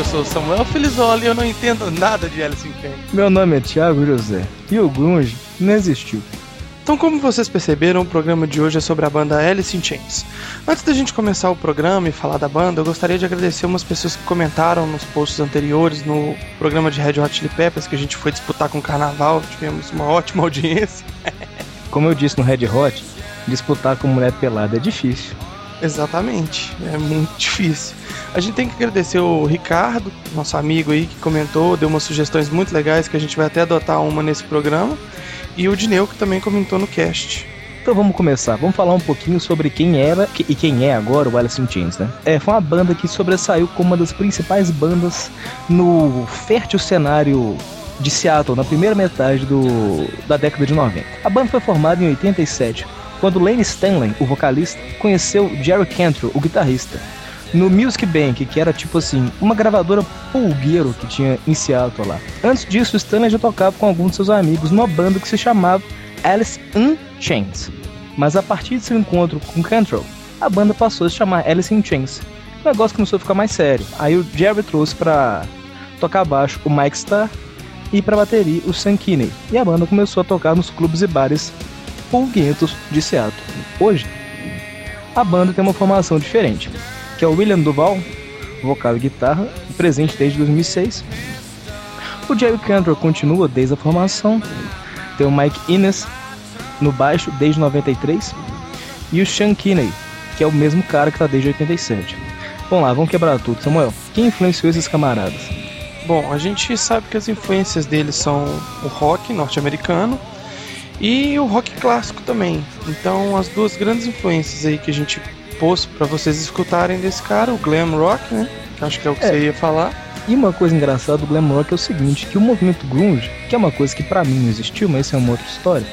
Eu sou Samuel Felizoli e eu não entendo nada de Alice in Chains. Meu nome é Thiago José e o grunge não existiu. Então, como vocês perceberam, o programa de hoje é sobre a banda Alice in Chains. Antes da gente começar o programa e falar da banda, eu gostaria de agradecer umas pessoas que comentaram nos posts anteriores no programa de Red Hot Chili Peppers que a gente foi disputar com o Carnaval, tivemos uma ótima audiência. Como eu disse no Red Hot, disputar com mulher pelada é difícil. Exatamente, é muito difícil. A gente tem que agradecer o Ricardo, nosso amigo aí, que comentou, deu umas sugestões muito legais que a gente vai até adotar uma nesse programa. E o Dineu, que também comentou no cast. Então vamos começar, vamos falar um pouquinho sobre quem era e quem é agora o Alice in Chains, né? É, foi uma banda que sobressaiu como uma das principais bandas no fértil cenário de Seattle, na primeira metade do, da década de 90. A banda foi formada em 87, quando Lane Stanley, o vocalista, conheceu Jerry Cantrell, o guitarrista, no Music Bank, que era tipo assim, uma gravadora pulgueiro que tinha em Seattle lá. Antes disso, Stanley já tocava com alguns de seus amigos numa banda que se chamava Alice in Chains. Mas a partir de seu encontro com Cantrell, a banda passou a se chamar Alice in Chains. O negócio começou a ficar mais sério. Aí o Jerry trouxe pra tocar baixo o Mike Starr e pra bateria o Sam Kinney. E a banda começou a tocar nos clubes e bares pulguentos de Seattle. Hoje, a banda tem uma formação diferente que é o William Duval, vocal e guitarra, presente desde 2006. O Jerry Cantrell continua desde a formação. Tem o Mike Innes no baixo desde 93. E o Sean Kinney, que é o mesmo cara que está desde 87. Vamos lá, vamos quebrar tudo. Samuel, quem influenciou esses camaradas? Bom, a gente sabe que as influências deles são o rock norte-americano e o rock clássico também. Então, as duas grandes influências aí que a gente post para vocês escutarem desse cara, o glam rock, né? Que acho que é o que é. você ia falar. E uma coisa engraçada do glam rock é o seguinte, que o movimento grunge, que é uma coisa que para mim não existiu, mas isso é uma outra história,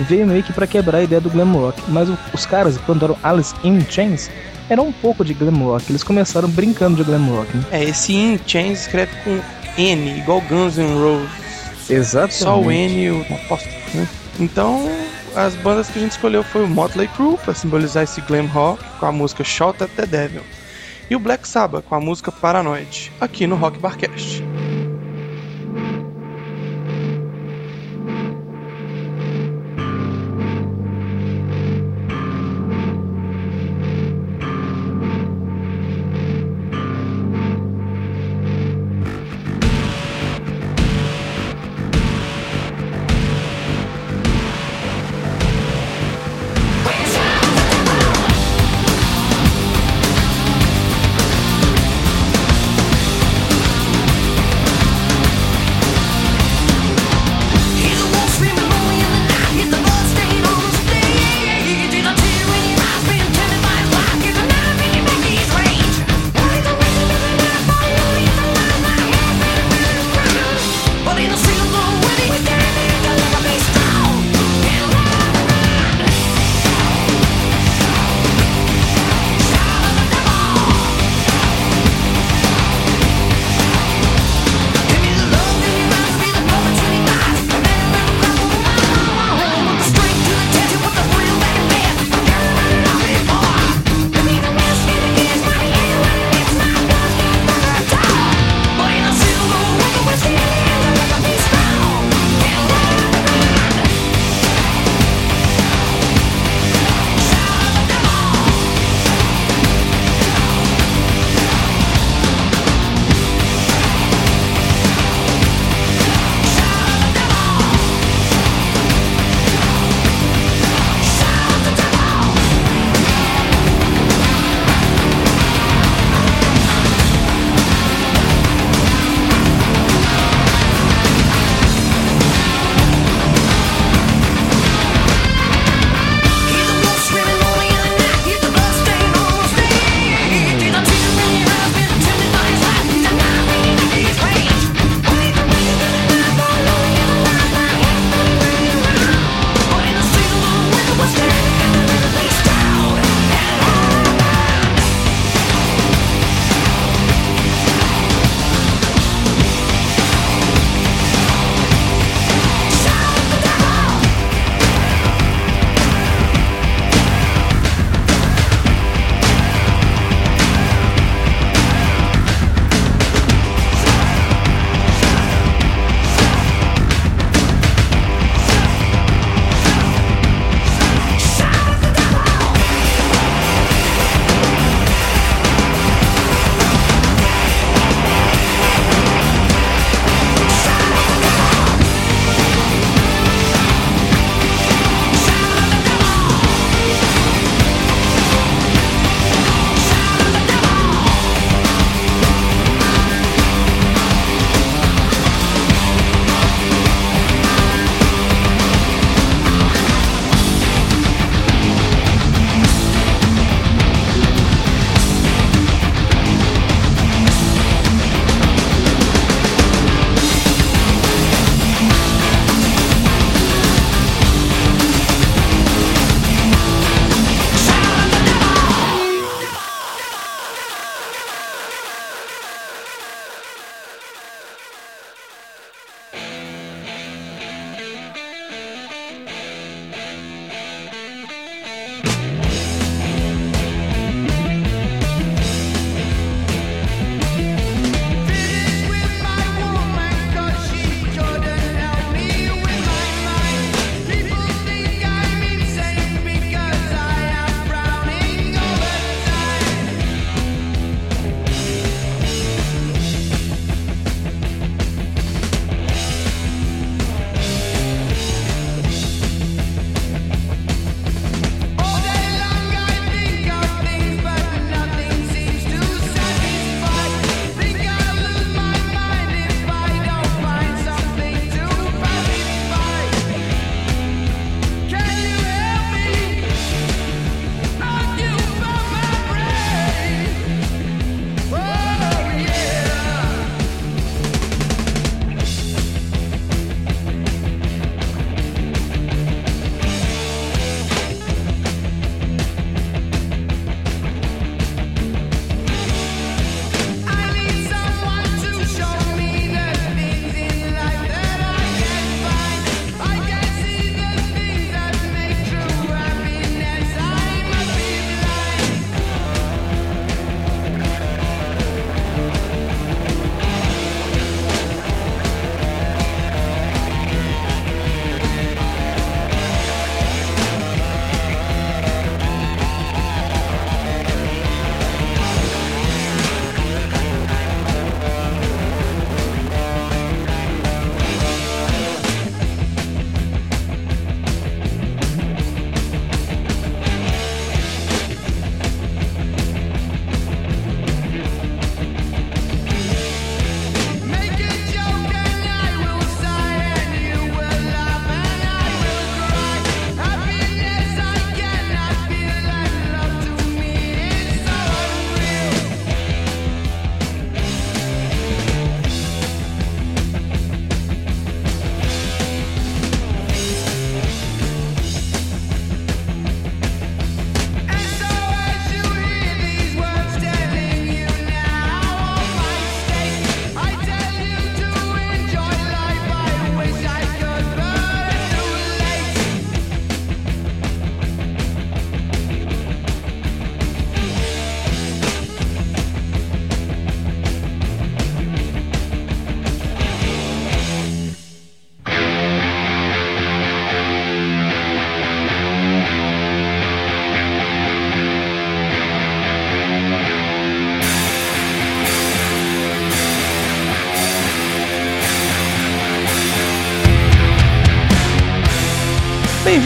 veio meio que para quebrar a ideia do glam rock. Mas os caras, quando eram Alice in Chains, era um pouco de glam rock. Eles começaram brincando de glam rock. Né? É, esse in Chains escreve com N, igual Guns N' Roses. Exatamente. Só o N e o apóstrofo, né? Então, as bandas que a gente escolheu foi o Motley Crue para simbolizar esse glam rock com a música Shout at the Devil e o Black Sabbath com a música Paranoid aqui no Rock Barcast.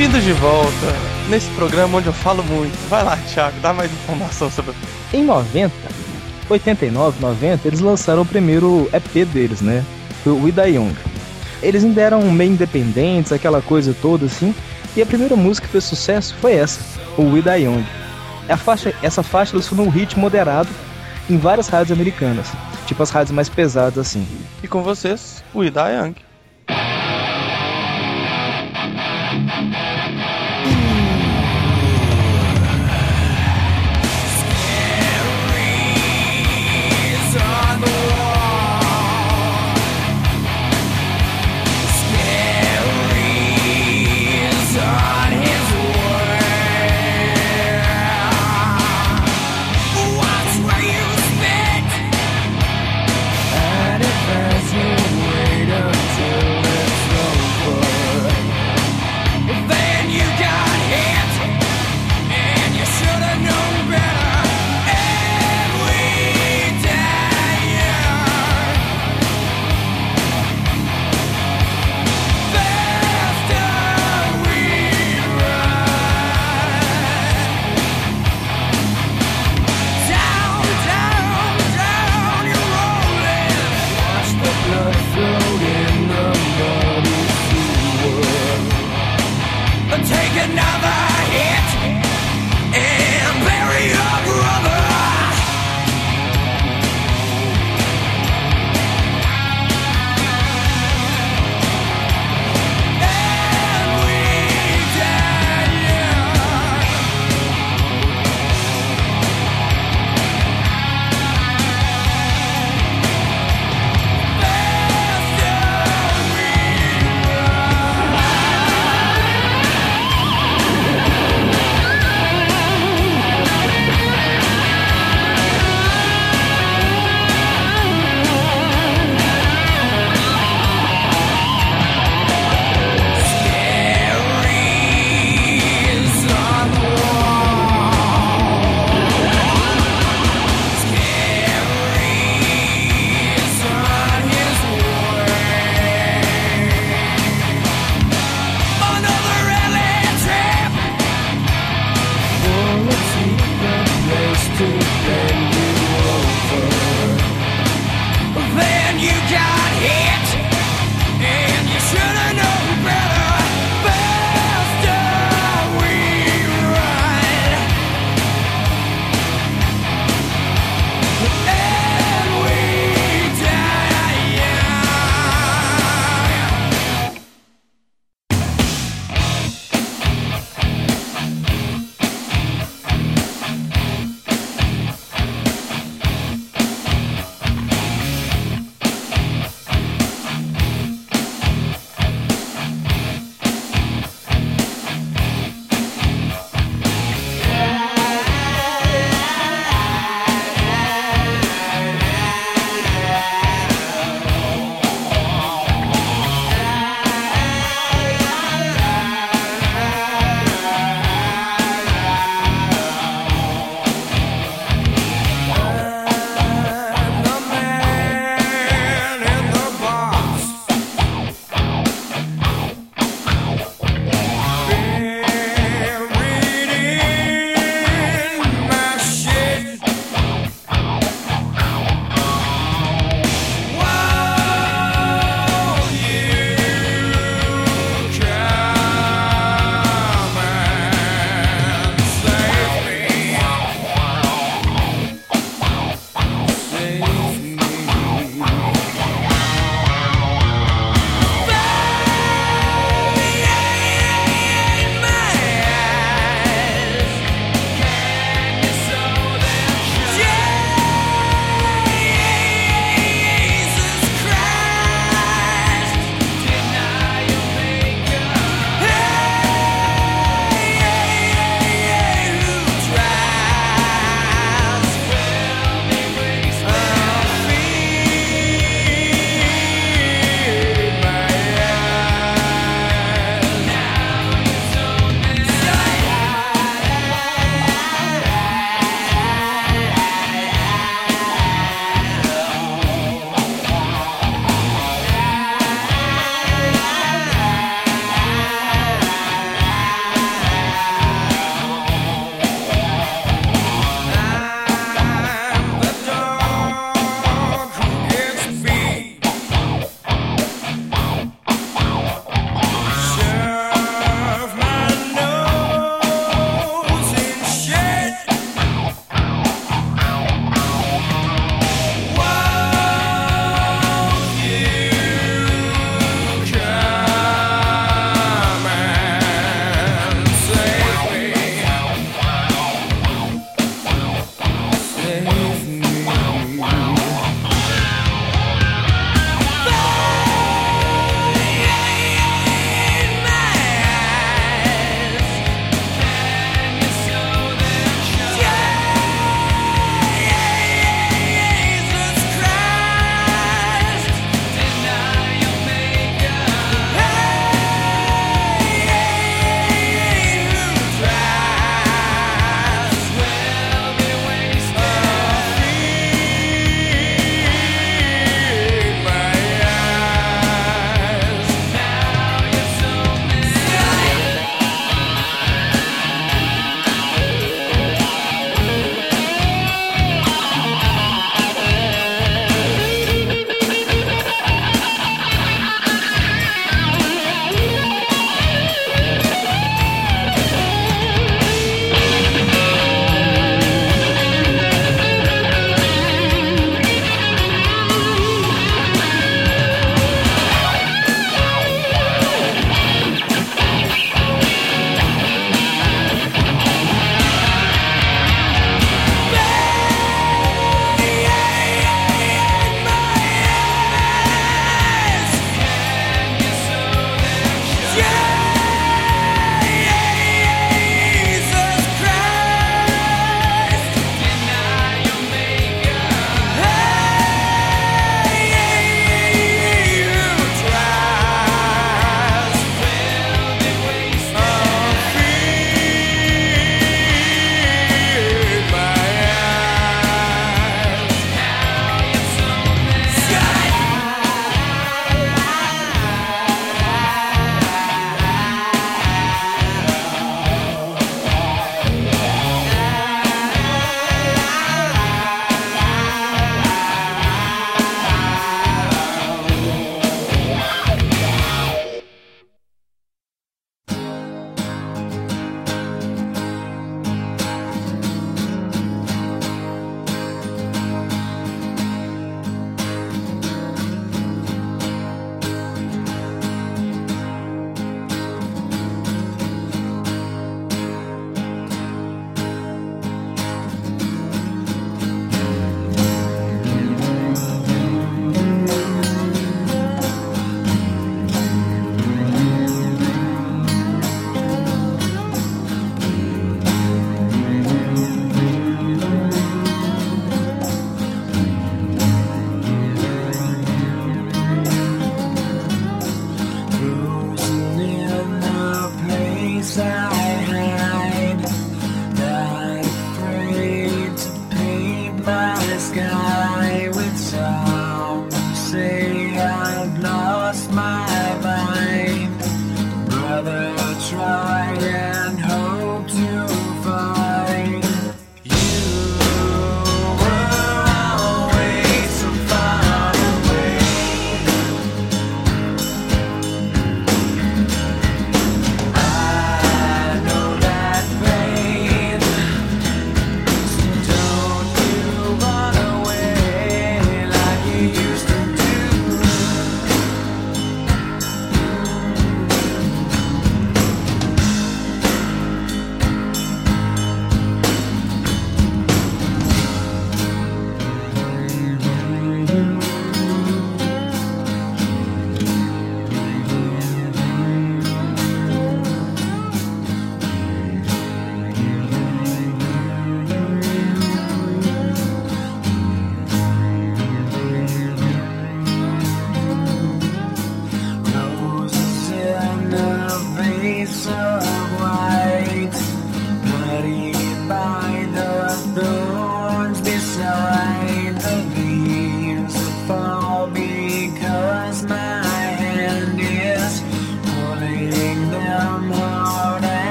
Bem-vindos de volta nesse programa onde eu falo muito. Vai lá, Thiago, dá mais informação sobre. Em 90, 89, 90, eles lançaram o primeiro EP deles, né? Foi o Ida Young. Eles ainda eram meio independentes, aquela coisa toda assim. E a primeira música que fez sucesso foi essa, o Ida Young. A faixa, essa faixa lançou num ritmo moderado em várias rádios americanas, tipo as rádios mais pesadas assim. E com vocês, o Ida Young.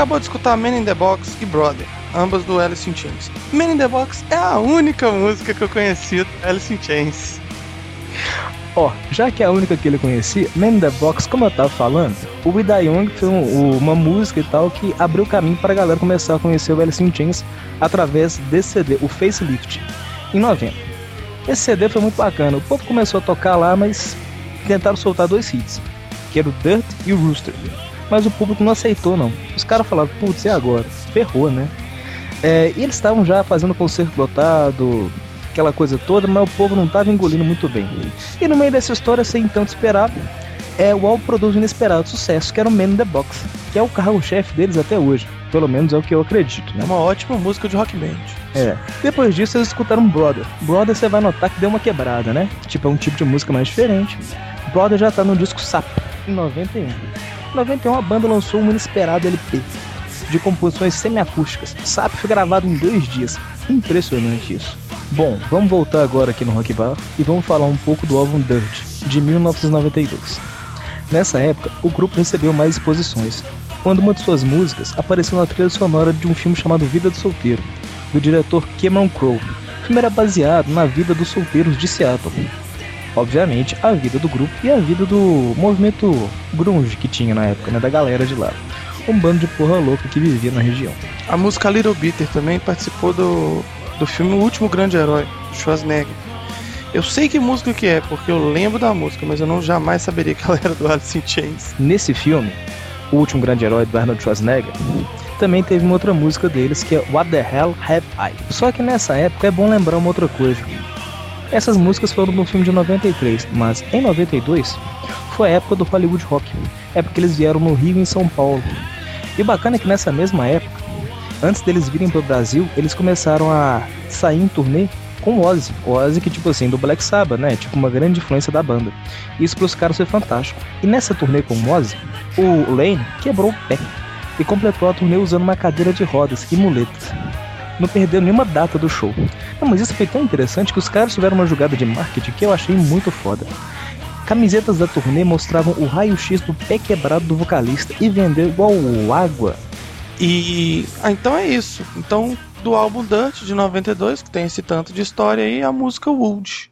Acabou de escutar Man in the Box e Brother, ambas do Alice in Chains. Man in the Box é a única música que eu conheci do Alice in Chains. Ó, oh, já que é a única que ele conhecia, Man in the Box, como eu tava falando, o Die Young foi um, uma música e tal que abriu caminho pra galera começar a conhecer o Alice in Chains através desse CD, o Facelift, em 90. Esse CD foi muito bacana, o povo começou a tocar lá, mas tentaram soltar dois hits, que era o Dirt e o Rooster mas o público não aceitou, não. Caras falaram, putz, e agora? Ferrou, né? É, e eles estavam já fazendo concerto lotado, aquela coisa toda, mas o povo não estava engolindo muito bem. E no meio dessa história, sem tanto esperar, é o álbum produz um inesperado sucesso, que era o Man in the Box, que é o carro-chefe deles até hoje. Pelo menos é o que eu acredito, né? É uma ótima música de rock band. É. Depois disso, eles escutaram Brother. Brother você vai notar que deu uma quebrada, né? Tipo, é um tipo de música mais diferente. Brother já tá no disco Sap, em 91. Em 91, a banda lançou um inesperado LP de composições semiacústicas. Sap foi gravado em dois dias. Impressionante isso. Bom, vamos voltar agora aqui no Rock Bar e vamos falar um pouco do álbum Dirt, de 1992. Nessa época, o grupo recebeu mais exposições, quando uma de suas músicas apareceu na trilha sonora de um filme chamado Vida do Solteiro, do diretor Cameron Crowe. O filme era baseado na vida dos solteiros de Seattle. Obviamente, a vida do grupo e a vida do movimento grunge que tinha na época, né, da galera de lá. Um bando de porra louca que vivia na região. A música Little Bitter também participou do, do filme O Último Grande Herói, Schwarzenegger. Eu sei que música que é, porque eu lembro da música, mas eu não jamais saberia que ela era do Alice in Chains. Nesse filme, O Último Grande Herói do Arnold Schwarzenegger, também teve uma outra música deles que é What the Hell Have I. Só que nessa época é bom lembrar uma outra coisa. Essas músicas foram no filme de 93, mas em 92 foi a época do Hollywood Rock, época que eles vieram no Rio em São Paulo. E bacana é que nessa mesma época, antes deles virem pro Brasil, eles começaram a sair em turnê com o Ozzy. O Ozzy que, tipo assim, do Black Sabbath, né? Tipo, uma grande influência da banda. Isso pros caras foi fantástico. E nessa turnê com o Ozzy, o Lane quebrou o pé e completou a turnê usando uma cadeira de rodas e muletas. Não perdeu nenhuma data do show. Não, mas isso foi tão interessante que os caras tiveram uma jogada de marketing que eu achei muito foda. Camisetas da turnê mostravam o raio-x do pé quebrado do vocalista e vendeu igual água. E. Ah, então é isso. Então, do álbum Dirt de 92, que tem esse tanto de história aí, a música Wood.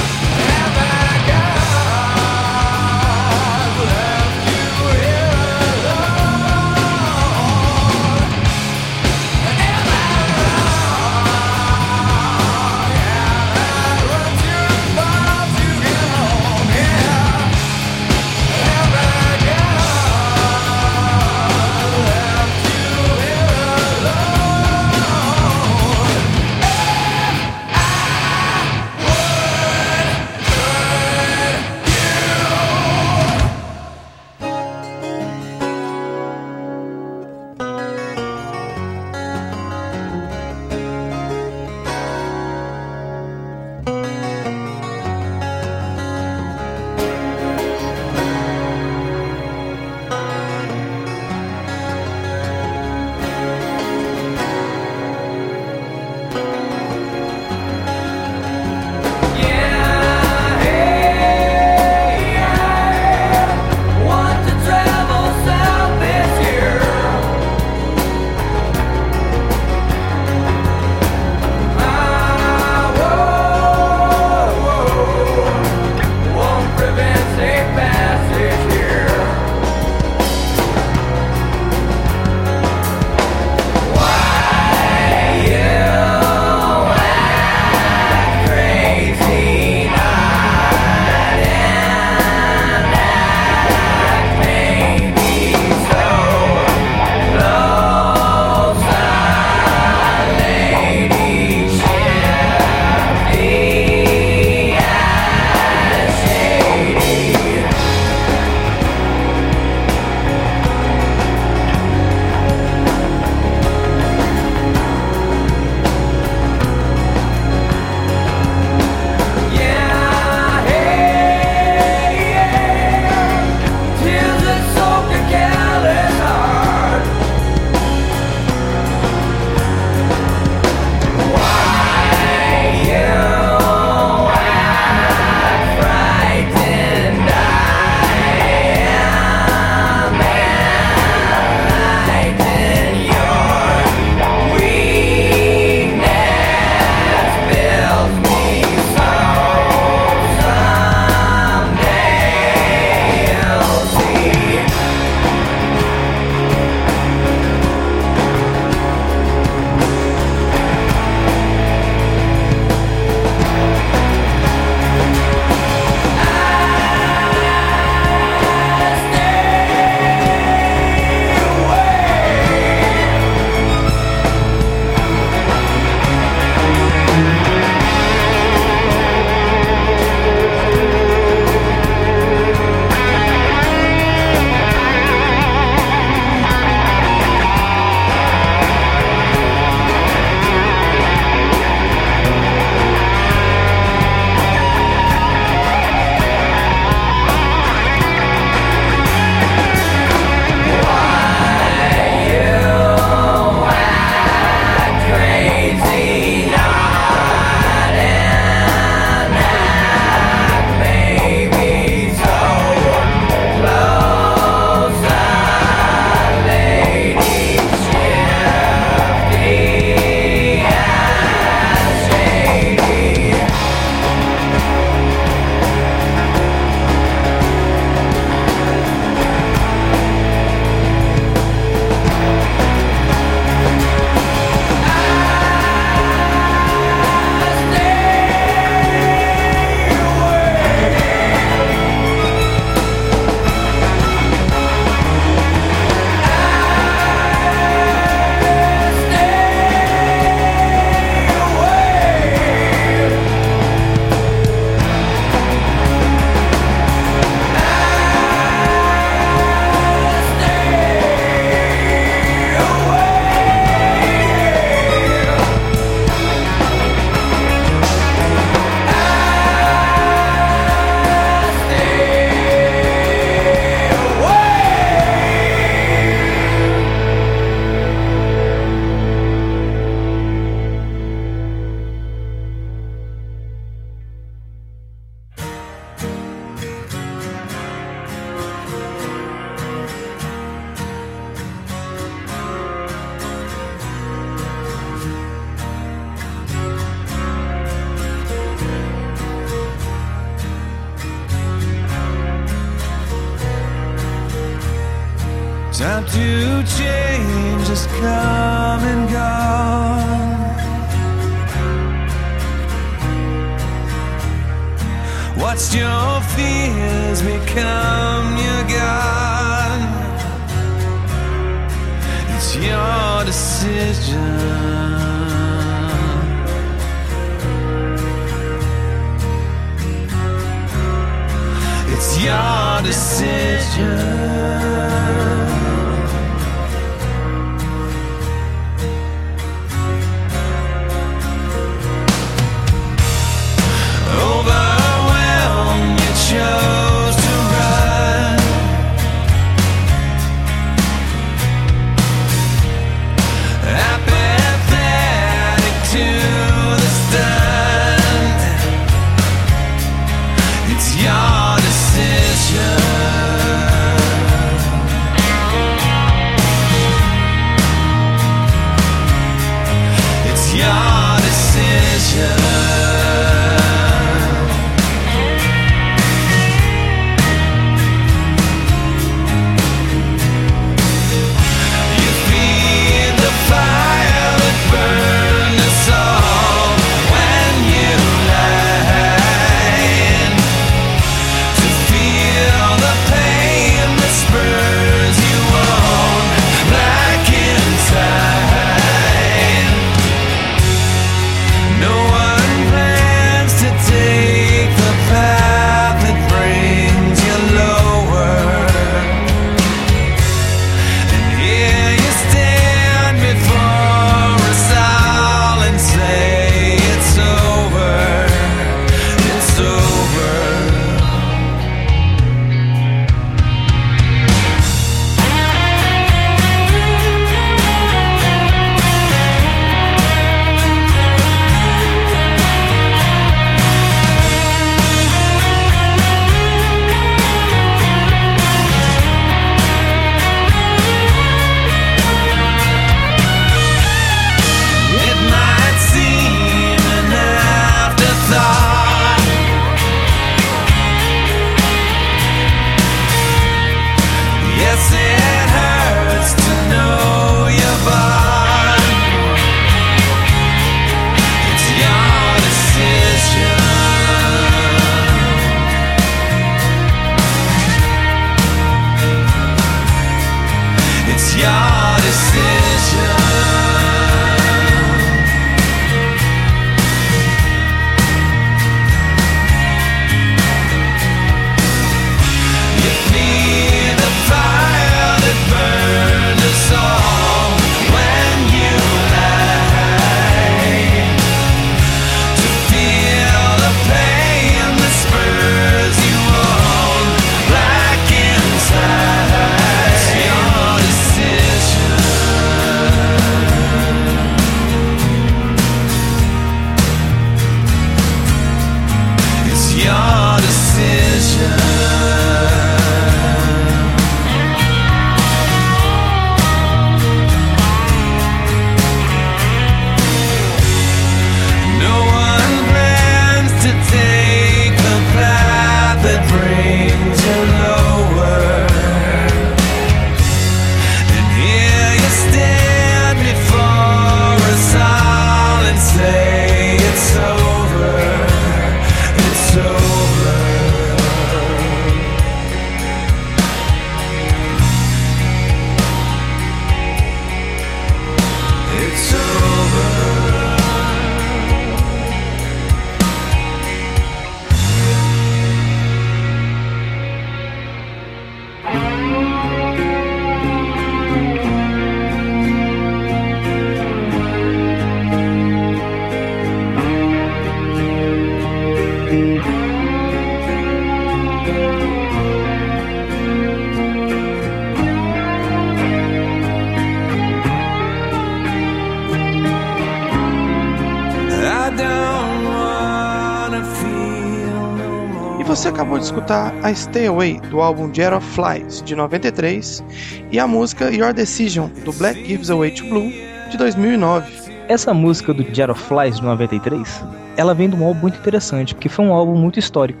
Escutar a Stay Away do álbum Jet of Flies de 93 e a música Your Decision do Black Gives Away to Blue de 2009. Essa música do Jet of Flies de 93, ela vem de um álbum muito interessante, porque foi um álbum muito histórico.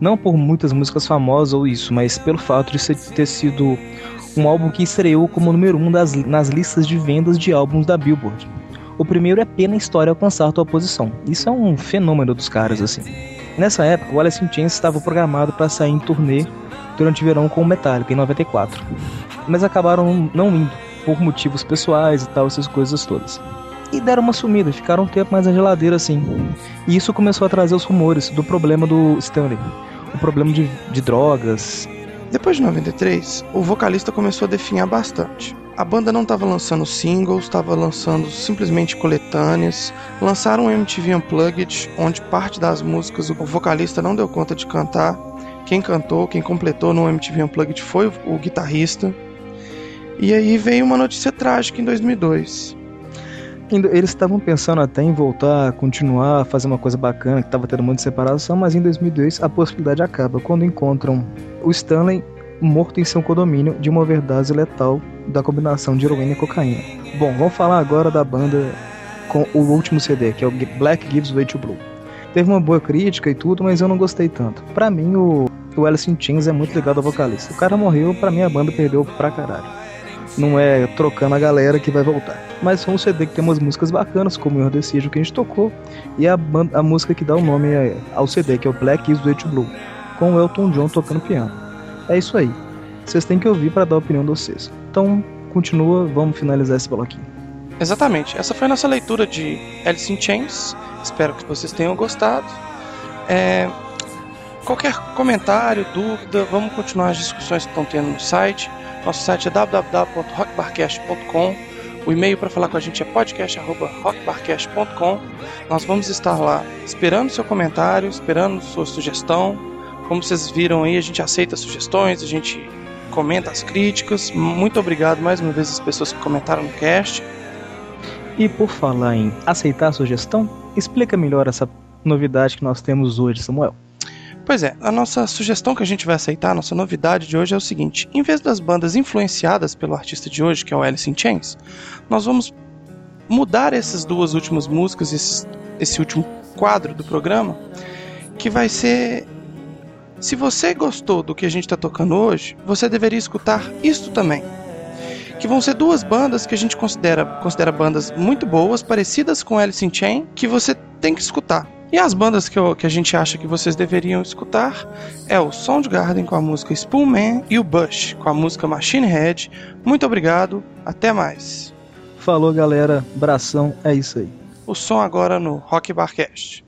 Não por muitas músicas famosas ou isso, mas pelo fato de ter sido um álbum que estreou como número 1 um das, nas listas de vendas de álbuns da Billboard. O primeiro é pena história alcançar tua posição. Isso é um fenômeno dos caras, assim. Nessa época, o Alice in Chains estava programado para sair em turnê durante o verão com o Metallica, em 94. Mas acabaram não indo, por motivos pessoais e tal, essas coisas todas. E deram uma sumida, ficaram um tempo mais na geladeira assim. E isso começou a trazer os rumores do problema do Stanley. O problema de, de drogas. Depois de 93, o vocalista começou a definhar bastante. A banda não estava lançando singles, estava lançando simplesmente coletâneas. Lançaram um MTV Unplugged, onde parte das músicas o vocalista não deu conta de cantar. Quem cantou, quem completou no MTV Unplugged foi o, guitarrista. E aí veio uma notícia trágica em 2002. Eles estavam pensando até em voltar, continuar, fazer uma coisa bacana, que estava tendo um monte de separação, mas em 2002 a possibilidade acaba quando encontram o Stanley morto em seu condomínio de uma overdose letal da combinação de heroína e cocaína. Bom, vamos falar agora da banda com o último CD, que é o Black Gives Way to Blue. Teve uma boa crítica e tudo, mas eu não gostei tanto. Para mim, o, o Alice in Chains é muito ligado ao vocalista. O cara morreu, para mim a banda perdeu pra caralho não é trocando a galera que vai voltar. Mas foi um CD que tem umas músicas bacanas, como o Decision que a gente tocou, e a, a música que dá o nome ao CD, que é o Black Is to Blue, com o Elton John tocando piano. É isso aí. Vocês têm que ouvir para dar a opinião de vocês. Então, continua, vamos finalizar esse bloquinho. Exatamente. Essa foi a nossa leitura de Alice in Chains. Espero que vocês tenham gostado. É... Qualquer comentário, dúvida, vamos continuar as discussões que estão tendo no site. Nosso site é www.rockbarcast.com. O e-mail para falar com a gente é podcast.rockbarcast.com. Nós vamos estar lá esperando seu comentário, esperando sua sugestão. Como vocês viram aí, a gente aceita sugestões, a gente comenta as críticas. Muito obrigado mais uma vez às pessoas que comentaram no cast. E por falar em aceitar a sugestão, explica melhor essa novidade que nós temos hoje, Samuel. Pois é, a nossa sugestão que a gente vai aceitar, a nossa novidade de hoje é o seguinte: em vez das bandas influenciadas pelo artista de hoje, que é o Alice in Chains, nós vamos mudar essas duas últimas músicas, esse, esse último quadro do programa, que vai ser. Se você gostou do que a gente está tocando hoje, você deveria escutar isto também. Que vão ser duas bandas que a gente considera, considera bandas muito boas, parecidas com Alice in Chains, que você tem que escutar. E as bandas que, eu, que a gente acha que vocês deveriam escutar é o Soundgarden com a música Spoonman e o Bush com a música Machine Head. Muito obrigado, até mais. Falou galera, bração, é isso aí. O som agora no Rock Barcast.